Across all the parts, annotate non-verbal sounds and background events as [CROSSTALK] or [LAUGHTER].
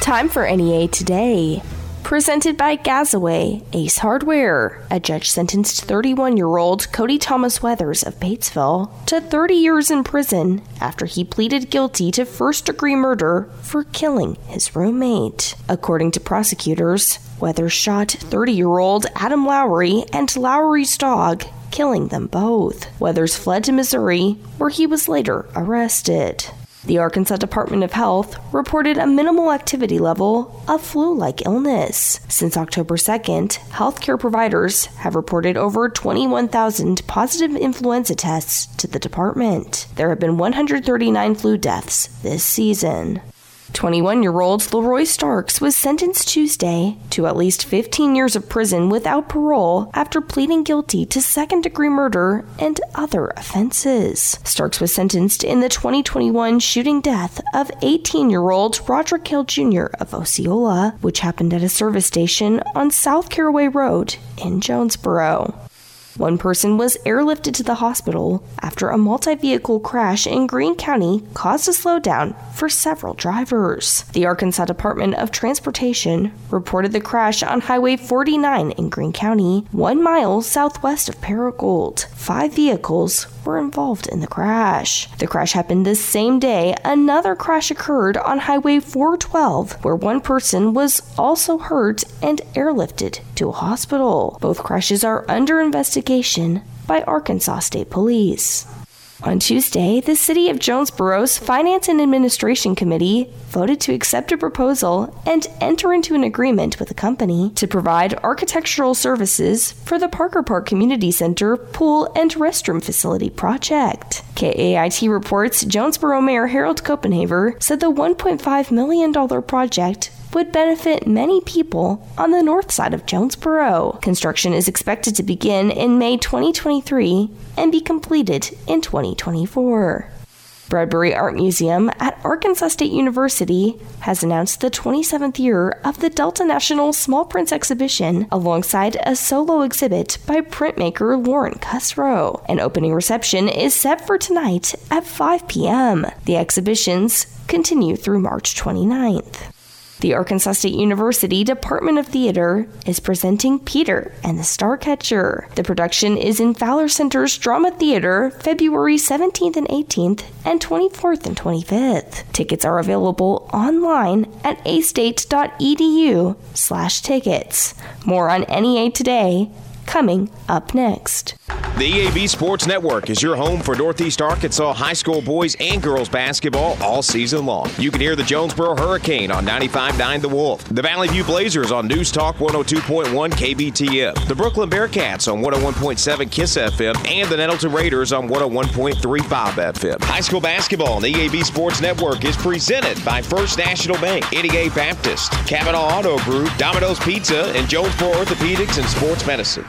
Time for NEA Today. Presented by Gazaway, Ace Hardware. A judge sentenced 31 year old Cody Thomas Weathers of Batesville to 30 years in prison after he pleaded guilty to first degree murder for killing his roommate. According to prosecutors, Weathers shot 30 year old Adam Lowry and Lowry's dog, killing them both. Weathers fled to Missouri, where he was later arrested. The Arkansas Department of Health reported a minimal activity level of flu like illness. Since October 2nd, healthcare providers have reported over 21,000 positive influenza tests to the department. There have been 139 flu deaths this season. 21 year old Leroy Starks was sentenced Tuesday to at least 15 years of prison without parole after pleading guilty to second degree murder and other offenses. Starks was sentenced in the 2021 shooting death of 18 year old Roderick Hill Jr. of Osceola, which happened at a service station on South Caraway Road in Jonesboro. One person was airlifted to the hospital after a multi vehicle crash in Greene County caused a slowdown for several drivers. The Arkansas Department of Transportation reported the crash on Highway 49 in Greene County, one mile southwest of Paragould. Five vehicles were involved in the crash. The crash happened the same day another crash occurred on Highway 412, where one person was also hurt and airlifted to a hospital. Both crashes are under investigation by Arkansas State Police. On Tuesday, the City of Jonesboro's Finance and Administration Committee voted to accept a proposal and enter into an agreement with a company to provide architectural services for the Parker Park Community Center pool and restroom facility project. KAIT reports Jonesboro Mayor Harold Copenhaver said the $1.5 million project would benefit many people on the north side of Jonesboro. Construction is expected to begin in May 2023 and be completed in 2024. Bradbury Art Museum at Arkansas State University has announced the 27th year of the Delta National Small Prints exhibition alongside a solo exhibit by printmaker Lauren Kusrow. An opening reception is set for tonight at 5 p.m. The exhibitions continue through March 29th. The Arkansas State University Department of Theater is presenting Peter and the Starcatcher. The production is in Fowler Center's Drama Theater February 17th and 18th and 24th and 25th. Tickets are available online at astate.edu slash tickets. More on NEA today coming up next. The EAB Sports Network is your home for Northeast Arkansas high school boys and girls basketball all season long. You can hear the Jonesboro Hurricane on 95.9 The Wolf, the Valley View Blazers on News Talk 102.1 KBTM, the Brookland Bearcats on 101.7 KISS FM, and the Nettleton Raiders on 101.35 FM. High school basketball on the EAB Sports Network is presented by First National Bank, NEA Baptist, Kavanaugh Auto Group, Domino's Pizza, and Jonesboro Orthopedics and Sports Medicine.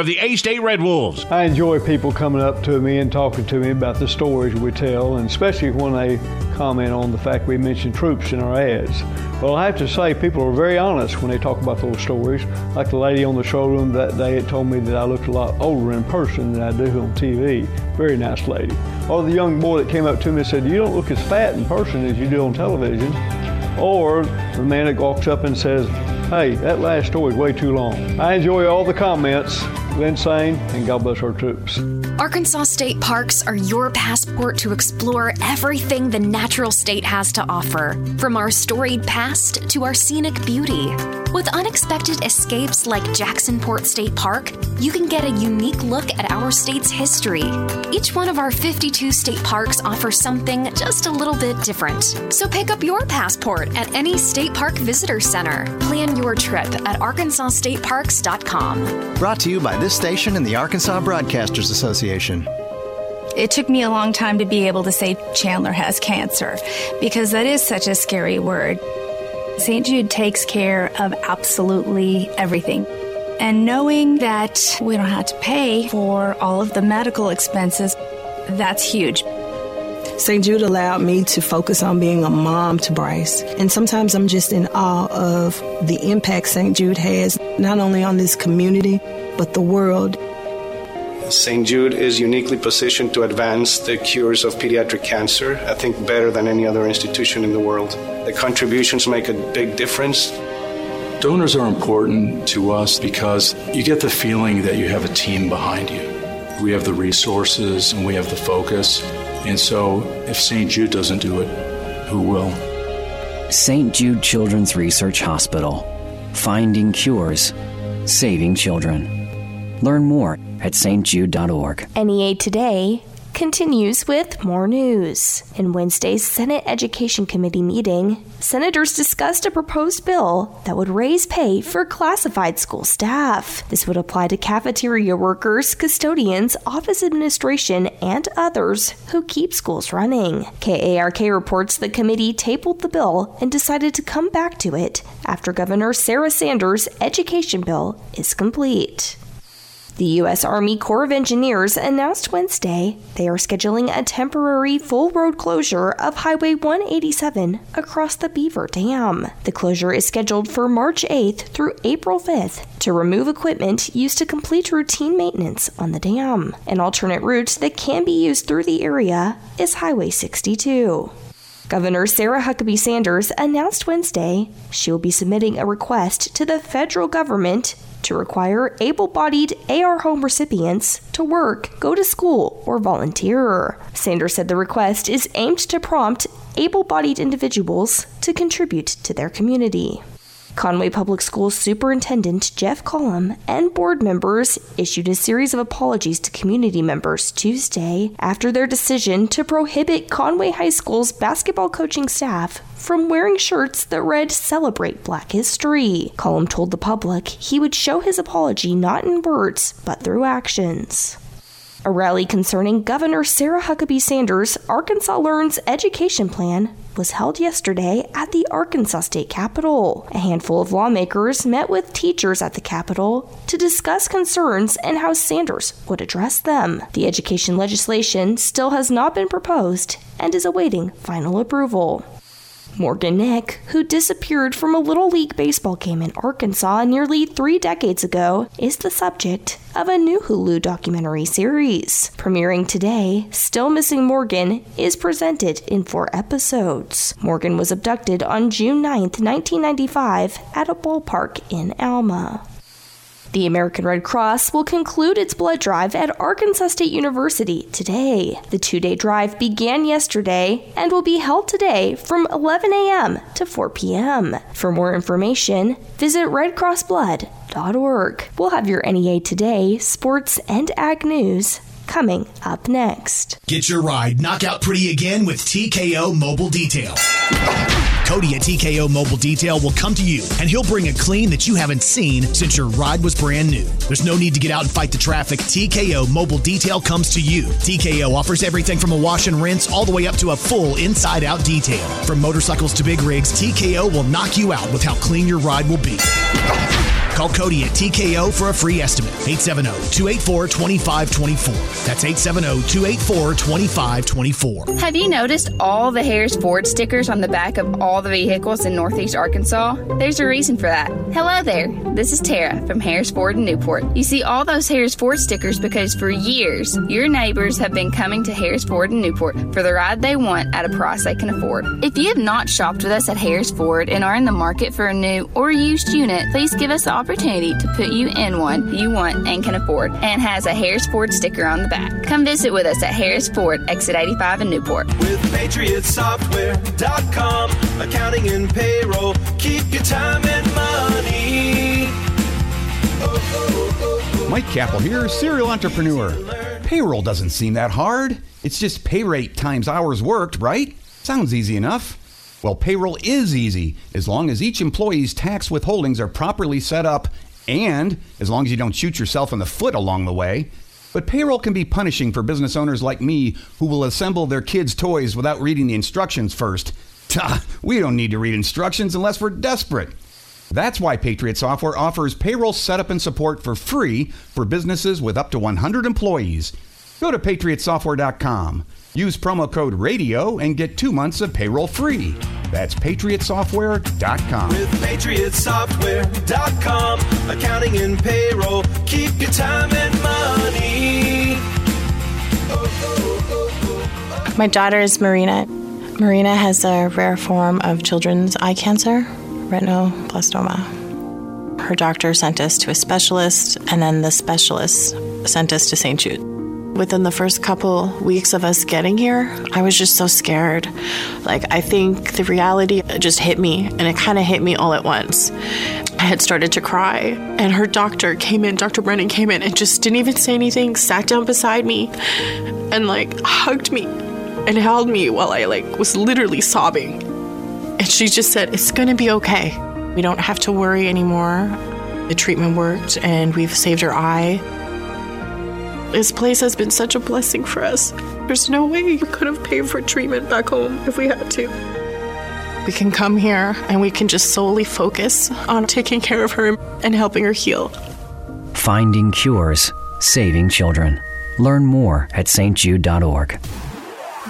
of the A State Red Wolves. I enjoy people coming up to me and talking to me about the stories we tell, and especially when they comment on the fact we mention troops in our ads. Well, I have to say, people are very honest when they talk about those stories. Like the lady on the showroom that day had told me that I looked a lot older in person than I do on TV. Very nice lady. Or the young boy that came up to me and said, You don't look as fat in person as you do on television. Or the man that walks up and says, Hey, that last story is way too long. I enjoy all the comments. Sane, and God bless our troops. Arkansas State Parks are your passport to explore everything the natural state has to offer, from our storied past to our scenic beauty. With unexpected escapes like Jacksonport State Park, you can get a unique look at our state's history. Each one of our 52 state parks offers something just a little bit different. So pick up your passport at any state park visitor center. Plan your trip at arkansasstateparks.com. Brought to you by this station and the Arkansas Broadcasters Association. It took me a long time to be able to say Chandler has cancer because that is such a scary word. St. Jude takes care of absolutely everything. And knowing that we don't have to pay for all of the medical expenses, that's huge. St. Jude allowed me to focus on being a mom to Bryce. And sometimes I'm just in awe of the impact St. Jude has, not only on this community, but the world. St. Jude is uniquely positioned to advance the cures of pediatric cancer, I think better than any other institution in the world. The contributions make a big difference. Donors are important to us because you get the feeling that you have a team behind you. We have the resources and we have the focus. And so if St. Jude doesn't do it, who will? St. Jude Children's Research Hospital. Finding cures, saving children. Learn more at stjude.org. NEA Today continues with more news. In Wednesday's Senate Education Committee meeting, senators discussed a proposed bill that would raise pay for classified school staff. This would apply to cafeteria workers, custodians, office administration, and others who keep schools running. KARK reports the committee tabled the bill and decided to come back to it after Governor Sarah Sanders' education bill is complete. The U.S. Army Corps of Engineers announced Wednesday they are scheduling a temporary full road closure of Highway 187 across the Beaver Dam. The closure is scheduled for March 8th through April 5th to remove equipment used to complete routine maintenance on the dam. An alternate route that can be used through the area is Highway 62. Governor Sarah Huckabee Sanders announced Wednesday she will be submitting a request to the federal government to require able bodied ARHOME recipients to work, go to school, or volunteer. Sanders said the request is aimed to prompt able bodied individuals to contribute to their community. Conway Public Schools Superintendent Jeff Collum and board members issued a series of apologies to community members Tuesday after their decision to prohibit Conway High School's basketball coaching staff from wearing shirts that read Celebrate Black History. Collum told the public he would show his apology not in words, but through actions. A rally concerning Governor Sarah Huckabee Sanders' Arkansas Learns education plan was held yesterday at the Arkansas State Capitol. A handful of lawmakers met with teachers at the Capitol to discuss concerns and how Sanders would address them. The education legislation still has not been proposed and is awaiting final approval. Morgan Nick, who disappeared from a Little League baseball game in Arkansas nearly three decades ago, is the subject of a new Hulu documentary series. Premiering today, Still Missing Morgan is presented in four episodes. Morgan was abducted on June 9, 1995, at a ballpark in Alma. The American Red Cross will conclude its blood drive at Arkansas State University today. The two day drive began yesterday and will be held today from 11 a.m. to 4 p.m. For more information, visit redcrossblood.org. We'll have your NEA Today, sports, and ag news coming up next. Get your ride knock out pretty again with TKO Mobile Detail. Cody at TKO Mobile Detail will come to you and he'll bring a clean that you haven't seen since your ride was brand new. There's no need to get out and fight the traffic. TKO Mobile Detail comes to you. TKO offers everything from a wash and rinse all the way up to a full inside out detail. From motorcycles to big rigs, TKO will knock you out with how clean your ride will be. Call Cody at TKO for a free estimate. 870-284-2524. That's 870-284-2524. Have you noticed all the Harris Ford stickers on the back of all the vehicles in Northeast Arkansas? There's a reason for that. Hello there. This is Tara from Harris Ford in Newport. You see all those Harris Ford stickers because for years, your neighbors have been coming to Harris Ford in Newport for the ride they want at a price they can afford. If you have not shopped with us at Harris Ford and are in the market for a new or used unit, please give us the opportunity to put you in one you want and can afford and has a Harris Ford sticker on the back. Come visit with us at Harris Ford, exit 85 in Newport. With PatriotSoftware.com, accounting and payroll, keep your time and money. Mike Kappel here, serial entrepreneur. Payroll doesn't seem that hard. It's just pay rate times hours worked, right? Sounds easy enough. Well, payroll is easy as long as each employee's tax withholdings are properly set up and as long as you don't shoot yourself in the foot along the way. But payroll can be punishing for business owners like me who will assemble their kids' toys without reading the instructions first. [LAUGHS] we don't need to read instructions unless we're desperate. That's why Patriot Software offers payroll setup and support for free for businesses with up to 100 employees. Go to patriotsoftware.com. Use promo code RADIO and get two months of payroll free. That's patriotsoftware.com. With patriotsoftware.com, accounting and payroll, keep your time and money. My daughter is Marina. Marina has a rare form of children's eye cancer, retinoblastoma. Her doctor sent us to a specialist, and then the specialist sent us to St. Jude. Within the first couple weeks of us getting here, I was just so scared. Like, I think the reality just hit me, and it kind of hit me all at once. I had started to cry, and her doctor came in, Dr. Brennan came in, and just didn't even say anything, sat down beside me, and like hugged me and held me while I like was literally sobbing. And she just said, It's gonna be okay. We don't have to worry anymore. The treatment worked, and we've saved her eye. This place has been such a blessing for us. There's no way we could have paid for treatment back home if we had to. We can come here and we can just solely focus on taking care of her and helping her heal. Finding cures, saving children. Learn more at stjude.org.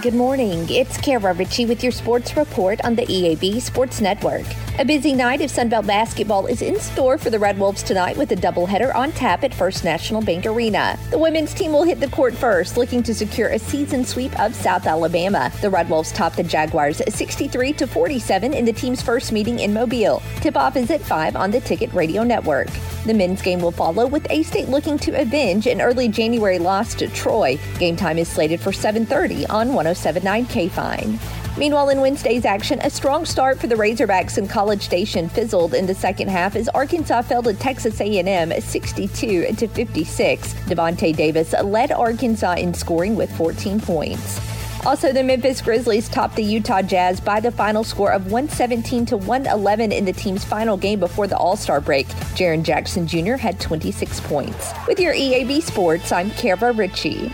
Good morning. It's Kara Ritchie with your sports report on the EAB Sports Network. A busy night of Sunbelt basketball is in store for the Red Wolves tonight with a doubleheader on tap at First National Bank Arena. The women's team will hit the court first, looking to secure a season sweep of South Alabama. The Red Wolves topped the Jaguars 63 to 47 in the team's first meeting in Mobile. Tip-off is at 5 on the Ticket Radio Network. The men's game will follow with A-State looking to avenge an early January loss to Troy. Game time is slated for 7:30 on 1079 KFIN. Meanwhile, in Wednesday's action, a strong start for the Razorbacks in College Station fizzled in the second half as Arkansas fell to Texas A&M 62 to 56. Davonte Davis led Arkansas in scoring with 14 points. Also, the Memphis Grizzlies topped the Utah Jazz by the final score of 117 to 111 in the team's final game before the All-Star break. Jaren Jackson Jr. had 26 points. With your EAB Sports, I'm Kara Ritchie.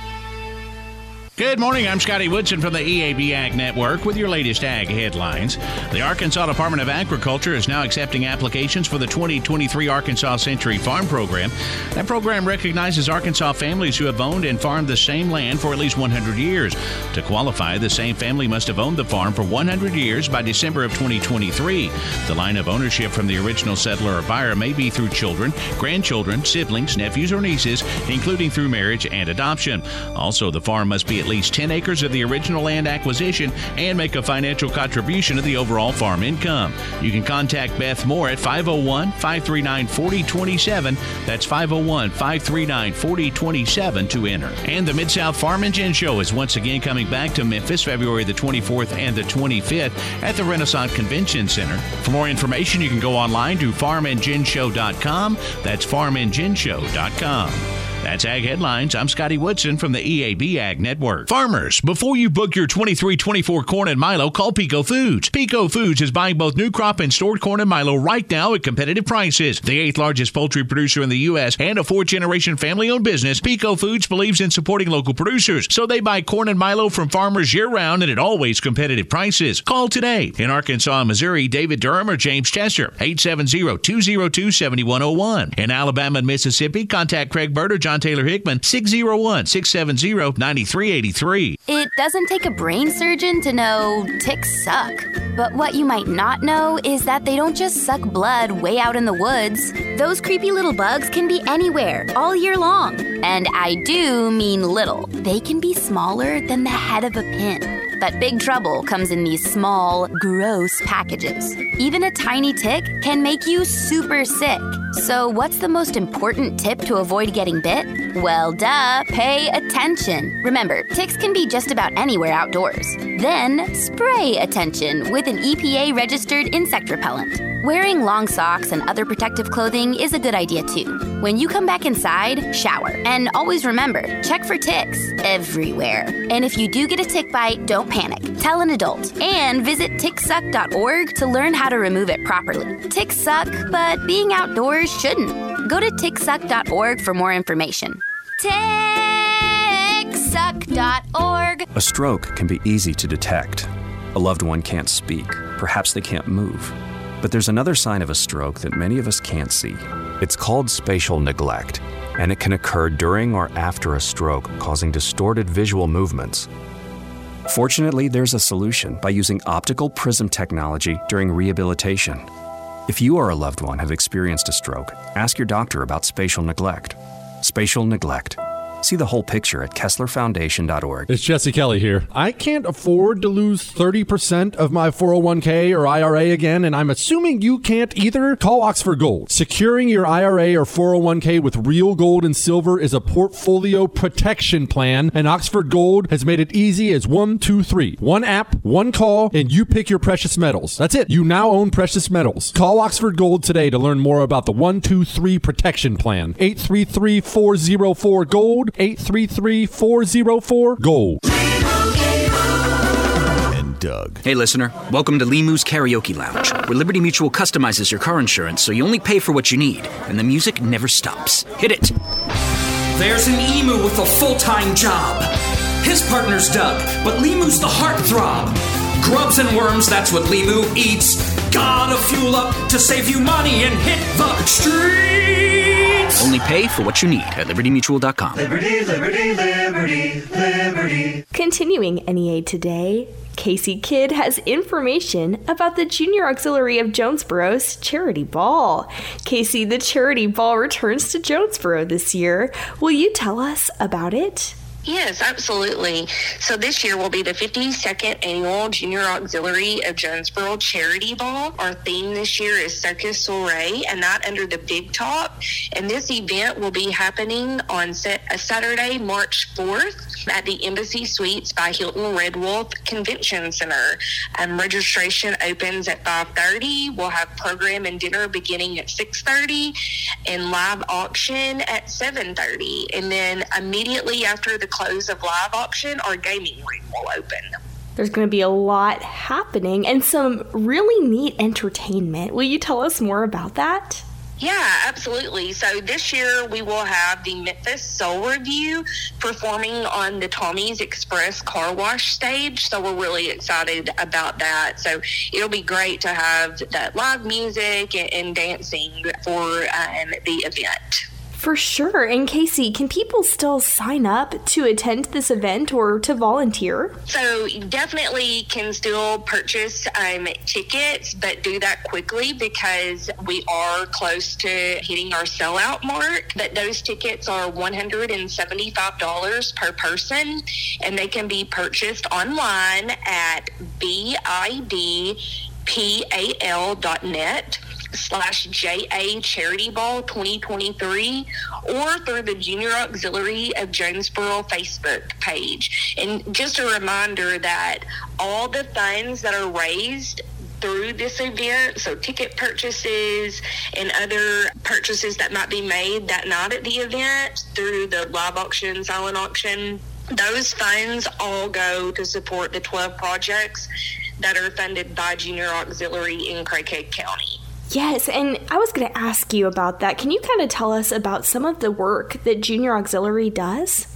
Good morning. I'm Scotty Woodson from the EAB Ag Network with your latest ag headlines. The Arkansas Department of Agriculture is now accepting applications for the 2023 Arkansas Century Farm Program. That program recognizes Arkansas families who have owned and farmed the same land for at least 100 years. To qualify, the same family must have owned the farm for 100 years by December of 2023. The line of ownership from the original settler or buyer may be through children, grandchildren, siblings, nephews, or nieces, including through marriage and adoption. Also, the farm must be at least 10 acres of the original land acquisition and make a financial contribution to the overall farm income. You can contact Beth Moore at 501 539 4027. That's 501 539 4027 to enter. And the Mid South Farm and Gin Show is once again coming back to Memphis February the 24th and the 25th at the Renaissance Convention Center. For more information, you can go online to farmandginshow.com. That's farmandginshow.com. That's Ag Headlines. I'm Scotty Woodson from the EAB Ag Network. Farmers, before you book your 23-24 corn and Milo, call Peco Foods. Peco Foods is buying both new crop and stored corn and Milo right now at competitive prices. The eighth largest poultry producer in the U.S. and a fourth-generation family-owned business, Peco Foods believes in supporting local producers, so they buy corn and Milo from farmers year-round and at always competitive prices. Call today. In Arkansas and Missouri, David Durham or James Chester, 870-202-7101. In Alabama and Mississippi, contact Craig Bird or John Taylor Hickman, 601 670 9383. It doesn't take a brain surgeon to know ticks suck. But what you might not know is that they don't just suck blood way out in the woods. Those creepy little bugs can be anywhere, all year long. And I do mean little. They can be smaller than the head of a pin. But big trouble comes in these small, gross packages. Even a tiny tick can make you super sick. So, what's the most important tip to avoid getting bit? Well, duh, pay attention. Remember, ticks can be just about anywhere outdoors. Then, spray attention with an EPA registered insect repellent. Wearing long socks and other protective clothing is a good idea too. When you come back inside, shower. And always remember, check for ticks everywhere. And if you do get a tick bite, don't panic. Tell an adult. And visit ticksuck.org to learn how to remove it properly. Ticks suck, but being outdoors shouldn't. Go to ticksuck.org for more information. Ticksuck.org. A stroke can be easy to detect. A loved one can't speak, perhaps they can't move. But there's another sign of a stroke that many of us can't see. It's called spatial neglect, and it can occur during or after a stroke, causing distorted visual movements. Fortunately, there's a solution by using optical prism technology during rehabilitation. If you or a loved one have experienced a stroke, ask your doctor about spatial neglect. Spatial neglect. See the whole picture at KesslerFoundation.org. It's Jesse Kelly here. I can't afford to lose 30% of my 401k or IRA again, and I'm assuming you can't either. Call Oxford Gold. Securing your IRA or 401k with real gold and silver is a portfolio protection plan, and Oxford Gold has made it easy as one, two, three. One app, one call, and you pick your precious metals. That's it. You now own precious metals. Call Oxford Gold today to learn more about the 123 protection plan. 833 404 Gold. 833 404 GOLD. And Doug. Hey, listener. Welcome to Limu's Karaoke Lounge, where Liberty Mutual customizes your car insurance so you only pay for what you need, and the music never stops. Hit it. There's an emu with a full time job. His partner's Doug, but Limu's the heartthrob. Grubs and worms, that's what Limu eats. Gotta fuel up to save you money and hit the streets. Only pay for what you need at libertymutual.com. Liberty, liberty, liberty, liberty. Continuing NEA today, Casey Kidd has information about the Junior Auxiliary of Jonesboro's Charity Ball. Casey, the Charity Ball returns to Jonesboro this year. Will you tell us about it? Yes, absolutely. So this year will be the 52nd annual Junior Auxiliary of Jonesboro Charity Ball. Our theme this year is Circus Soiree, and that under the Big Top. And this event will be happening on uh, Saturday, March 4th at the Embassy Suites by Hilton Red Wolf Convention Center. Um, registration opens at 5.30. We'll have program and dinner beginning at 6.30 and live auction at 7.30. And then immediately after the close of live auction, our gaming room will open. There's going to be a lot happening and some really neat entertainment. Will you tell us more about that? Yeah, absolutely. So this year we will have the Memphis Soul Review performing on the Tommy's Express car wash stage. So we're really excited about that. So it'll be great to have that live music and, and dancing for um, the event. For sure. And Casey, can people still sign up to attend this event or to volunteer? So definitely can still purchase um, tickets, but do that quickly because we are close to hitting our sellout mark. But those tickets are $175 per person, and they can be purchased online at bidpal.net slash JA Charity Ball 2023 or through the Junior Auxiliary of Jonesboro Facebook page. And just a reminder that all the funds that are raised through this event, so ticket purchases and other purchases that might be made that night at the event through the live auction, silent auction, those funds all go to support the 12 projects that are funded by Junior Auxiliary in Craighead County. Yes, and I was going to ask you about that. Can you kind of tell us about some of the work that Junior Auxiliary does?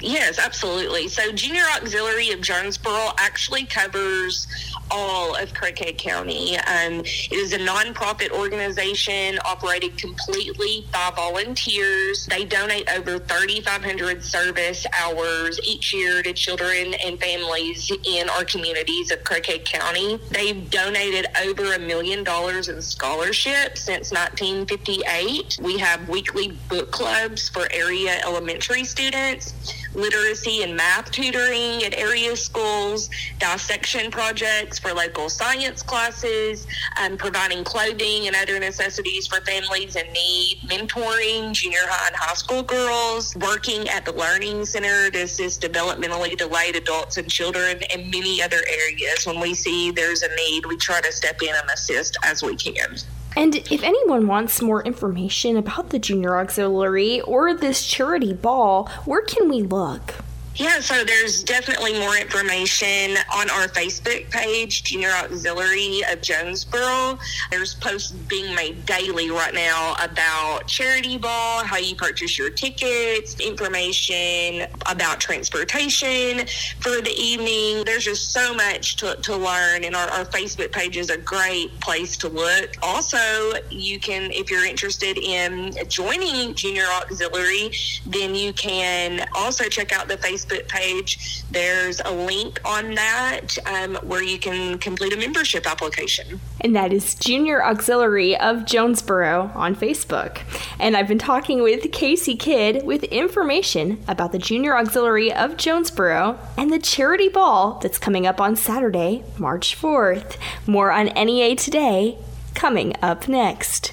Yes, absolutely. So, Junior Auxiliary of Jonesboro actually covers all of Craighead County. Um, it is a nonprofit organization operated completely by volunteers. They donate over 3,500 service hours each year to children and families in our communities of Craighead County. They've donated over a million dollars in scholarships since 1958. We have weekly book clubs for area elementary students literacy and math tutoring at area schools, dissection projects for local science classes, um, providing clothing and other necessities for families in need, mentoring junior high and high school girls, working at the Learning Center to assist developmentally delayed adults and children, and many other areas. When we see there's a need, we try to step in and assist as we can. And if anyone wants more information about the Junior Auxiliary or this charity ball, where can we look? Yeah, so there's definitely more information on our Facebook page, Junior Auxiliary of Jonesboro. There's posts being made daily right now about charity ball, how you purchase your tickets, information about transportation for the evening. There's just so much to, to learn, and our, our Facebook page is a great place to look. Also, you can, if you're interested in joining Junior Auxiliary, then you can also check out the Facebook Facebook page. There's a link on that um, where you can complete a membership application. And that is Junior Auxiliary of Jonesboro on Facebook. And I've been talking with Casey Kidd with information about the Junior Auxiliary of Jonesboro and the charity ball that's coming up on Saturday, March 4th. More on NEA today coming up next.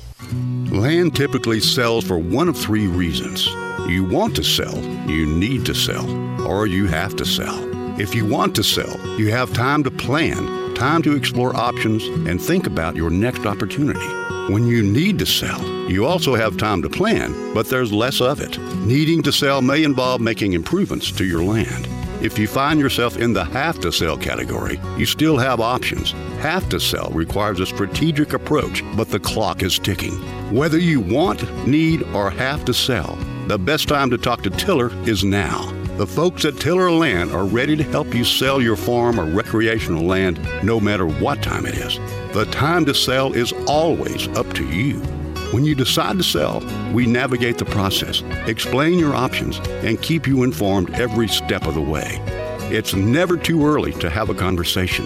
Land typically sells for one of three reasons. You want to sell, you need to sell, or you have to sell. If you want to sell, you have time to plan, time to explore options, and think about your next opportunity. When you need to sell, you also have time to plan, but there's less of it. Needing to sell may involve making improvements to your land. If you find yourself in the have to sell category, you still have options. Have to sell requires a strategic approach, but the clock is ticking. Whether you want, need, or have to sell, the best time to talk to Tiller is now. The folks at Tiller Land are ready to help you sell your farm or recreational land no matter what time it is. The time to sell is always up to you. When you decide to sell, we navigate the process, explain your options, and keep you informed every step of the way. It's never too early to have a conversation.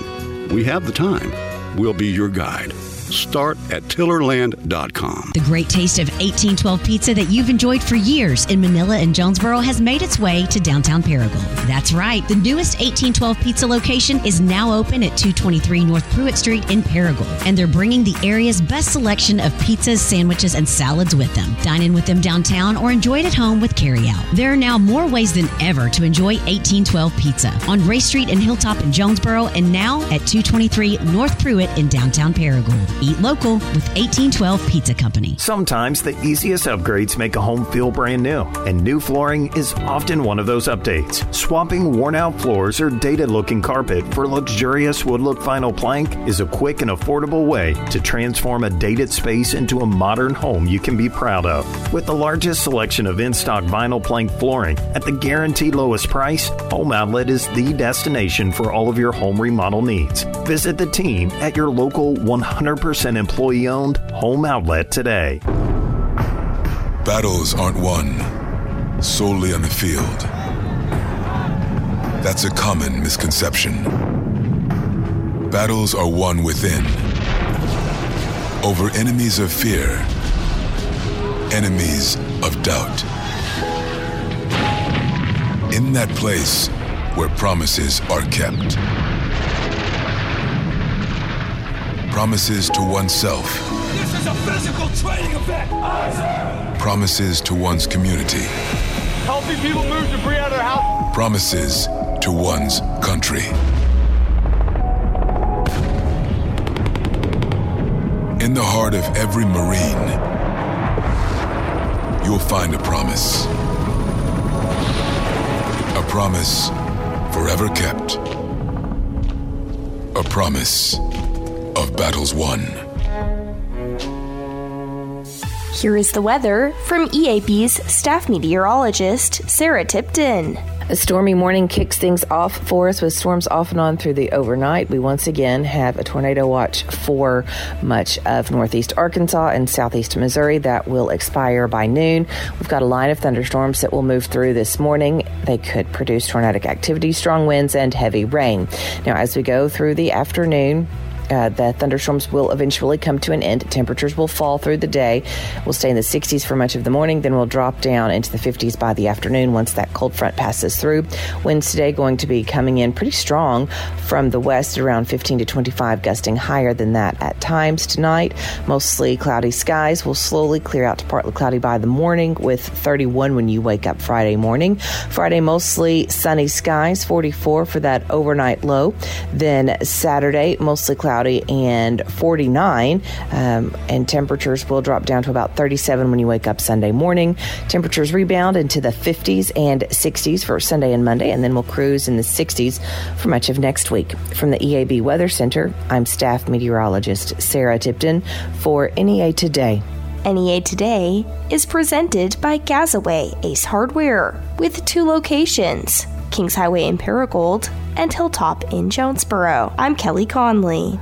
We have the time. We'll be your guide. Start at tillerland.com. The great taste of 1812 pizza that you've enjoyed for years in Manila and Jonesboro has made its way to downtown Paragould. That's right, the newest 1812 pizza location is now open at 223 North Pruitt Street in Paragould, and they're bringing the area's best selection of pizzas, sandwiches, and salads with them. Dine in with them downtown or enjoy it at home with carryout. There are now more ways than ever to enjoy 1812 pizza on Ray Street and Hilltop in Jonesboro, and now at 223 North Pruitt in downtown Paragould. Eat local with 1812 Pizza Company. Sometimes the easiest upgrades make a home feel brand new, and new flooring is often one of those updates. Swapping worn out floors or dated looking carpet for luxurious wood look vinyl plank is a quick and affordable way to transform a dated space into a modern home you can be proud of. With the largest selection of in stock vinyl plank flooring at the guaranteed lowest price, Home Outlet is the destination for all of your home remodel needs. Visit the team at your local 100% employee owned home outlet today. Battles aren't won solely on the field. That's a common misconception. Battles are won within, over enemies of fear, enemies of doubt. In that place where promises are kept. Promises to oneself. This is a physical training event. Promises to one's community. Helping people move debris out of their house. Promises to one's country. In the heart of every Marine, you'll find a promise. A promise forever kept. A promise battles won. Here is the weather from EAB's staff meteorologist, Sarah Tipton. A stormy morning kicks things off for us with storms off and on through the overnight. We once again have a tornado watch for much of northeast Arkansas and southeast Missouri that will expire by noon. We've got a line of thunderstorms that will move through this morning. They could produce tornadic activity, strong winds, and heavy rain. Now, as we go through the afternoon, uh, the thunderstorms will eventually come to an end. Temperatures will fall through the day. We'll stay in the 60s for much of the morning, then we'll drop down into the 50s by the afternoon once that cold front passes through. Winds today going to be coming in pretty strong from the west, around 15 to 25, gusting higher than that at times tonight. Mostly cloudy skies will slowly clear out to partly cloudy by the morning with 31 when you wake up Friday morning. Friday, mostly sunny skies, 44 for that overnight low. Then Saturday, mostly cloudy cloudy and 49. Um, and temperatures will drop down to about 37 when you wake up Sunday morning. Temperatures rebound into the 50s and 60s for Sunday and Monday, and then we'll cruise in the 60s for much of next week. From the EAB Weather Center, I'm staff meteorologist Sarah Tipton for NEA Today. NEA Today is presented by Gazaway Ace Hardware with two locations Kings Highway in Paragould and Hilltop in Jonesboro. I'm Kelly Conley.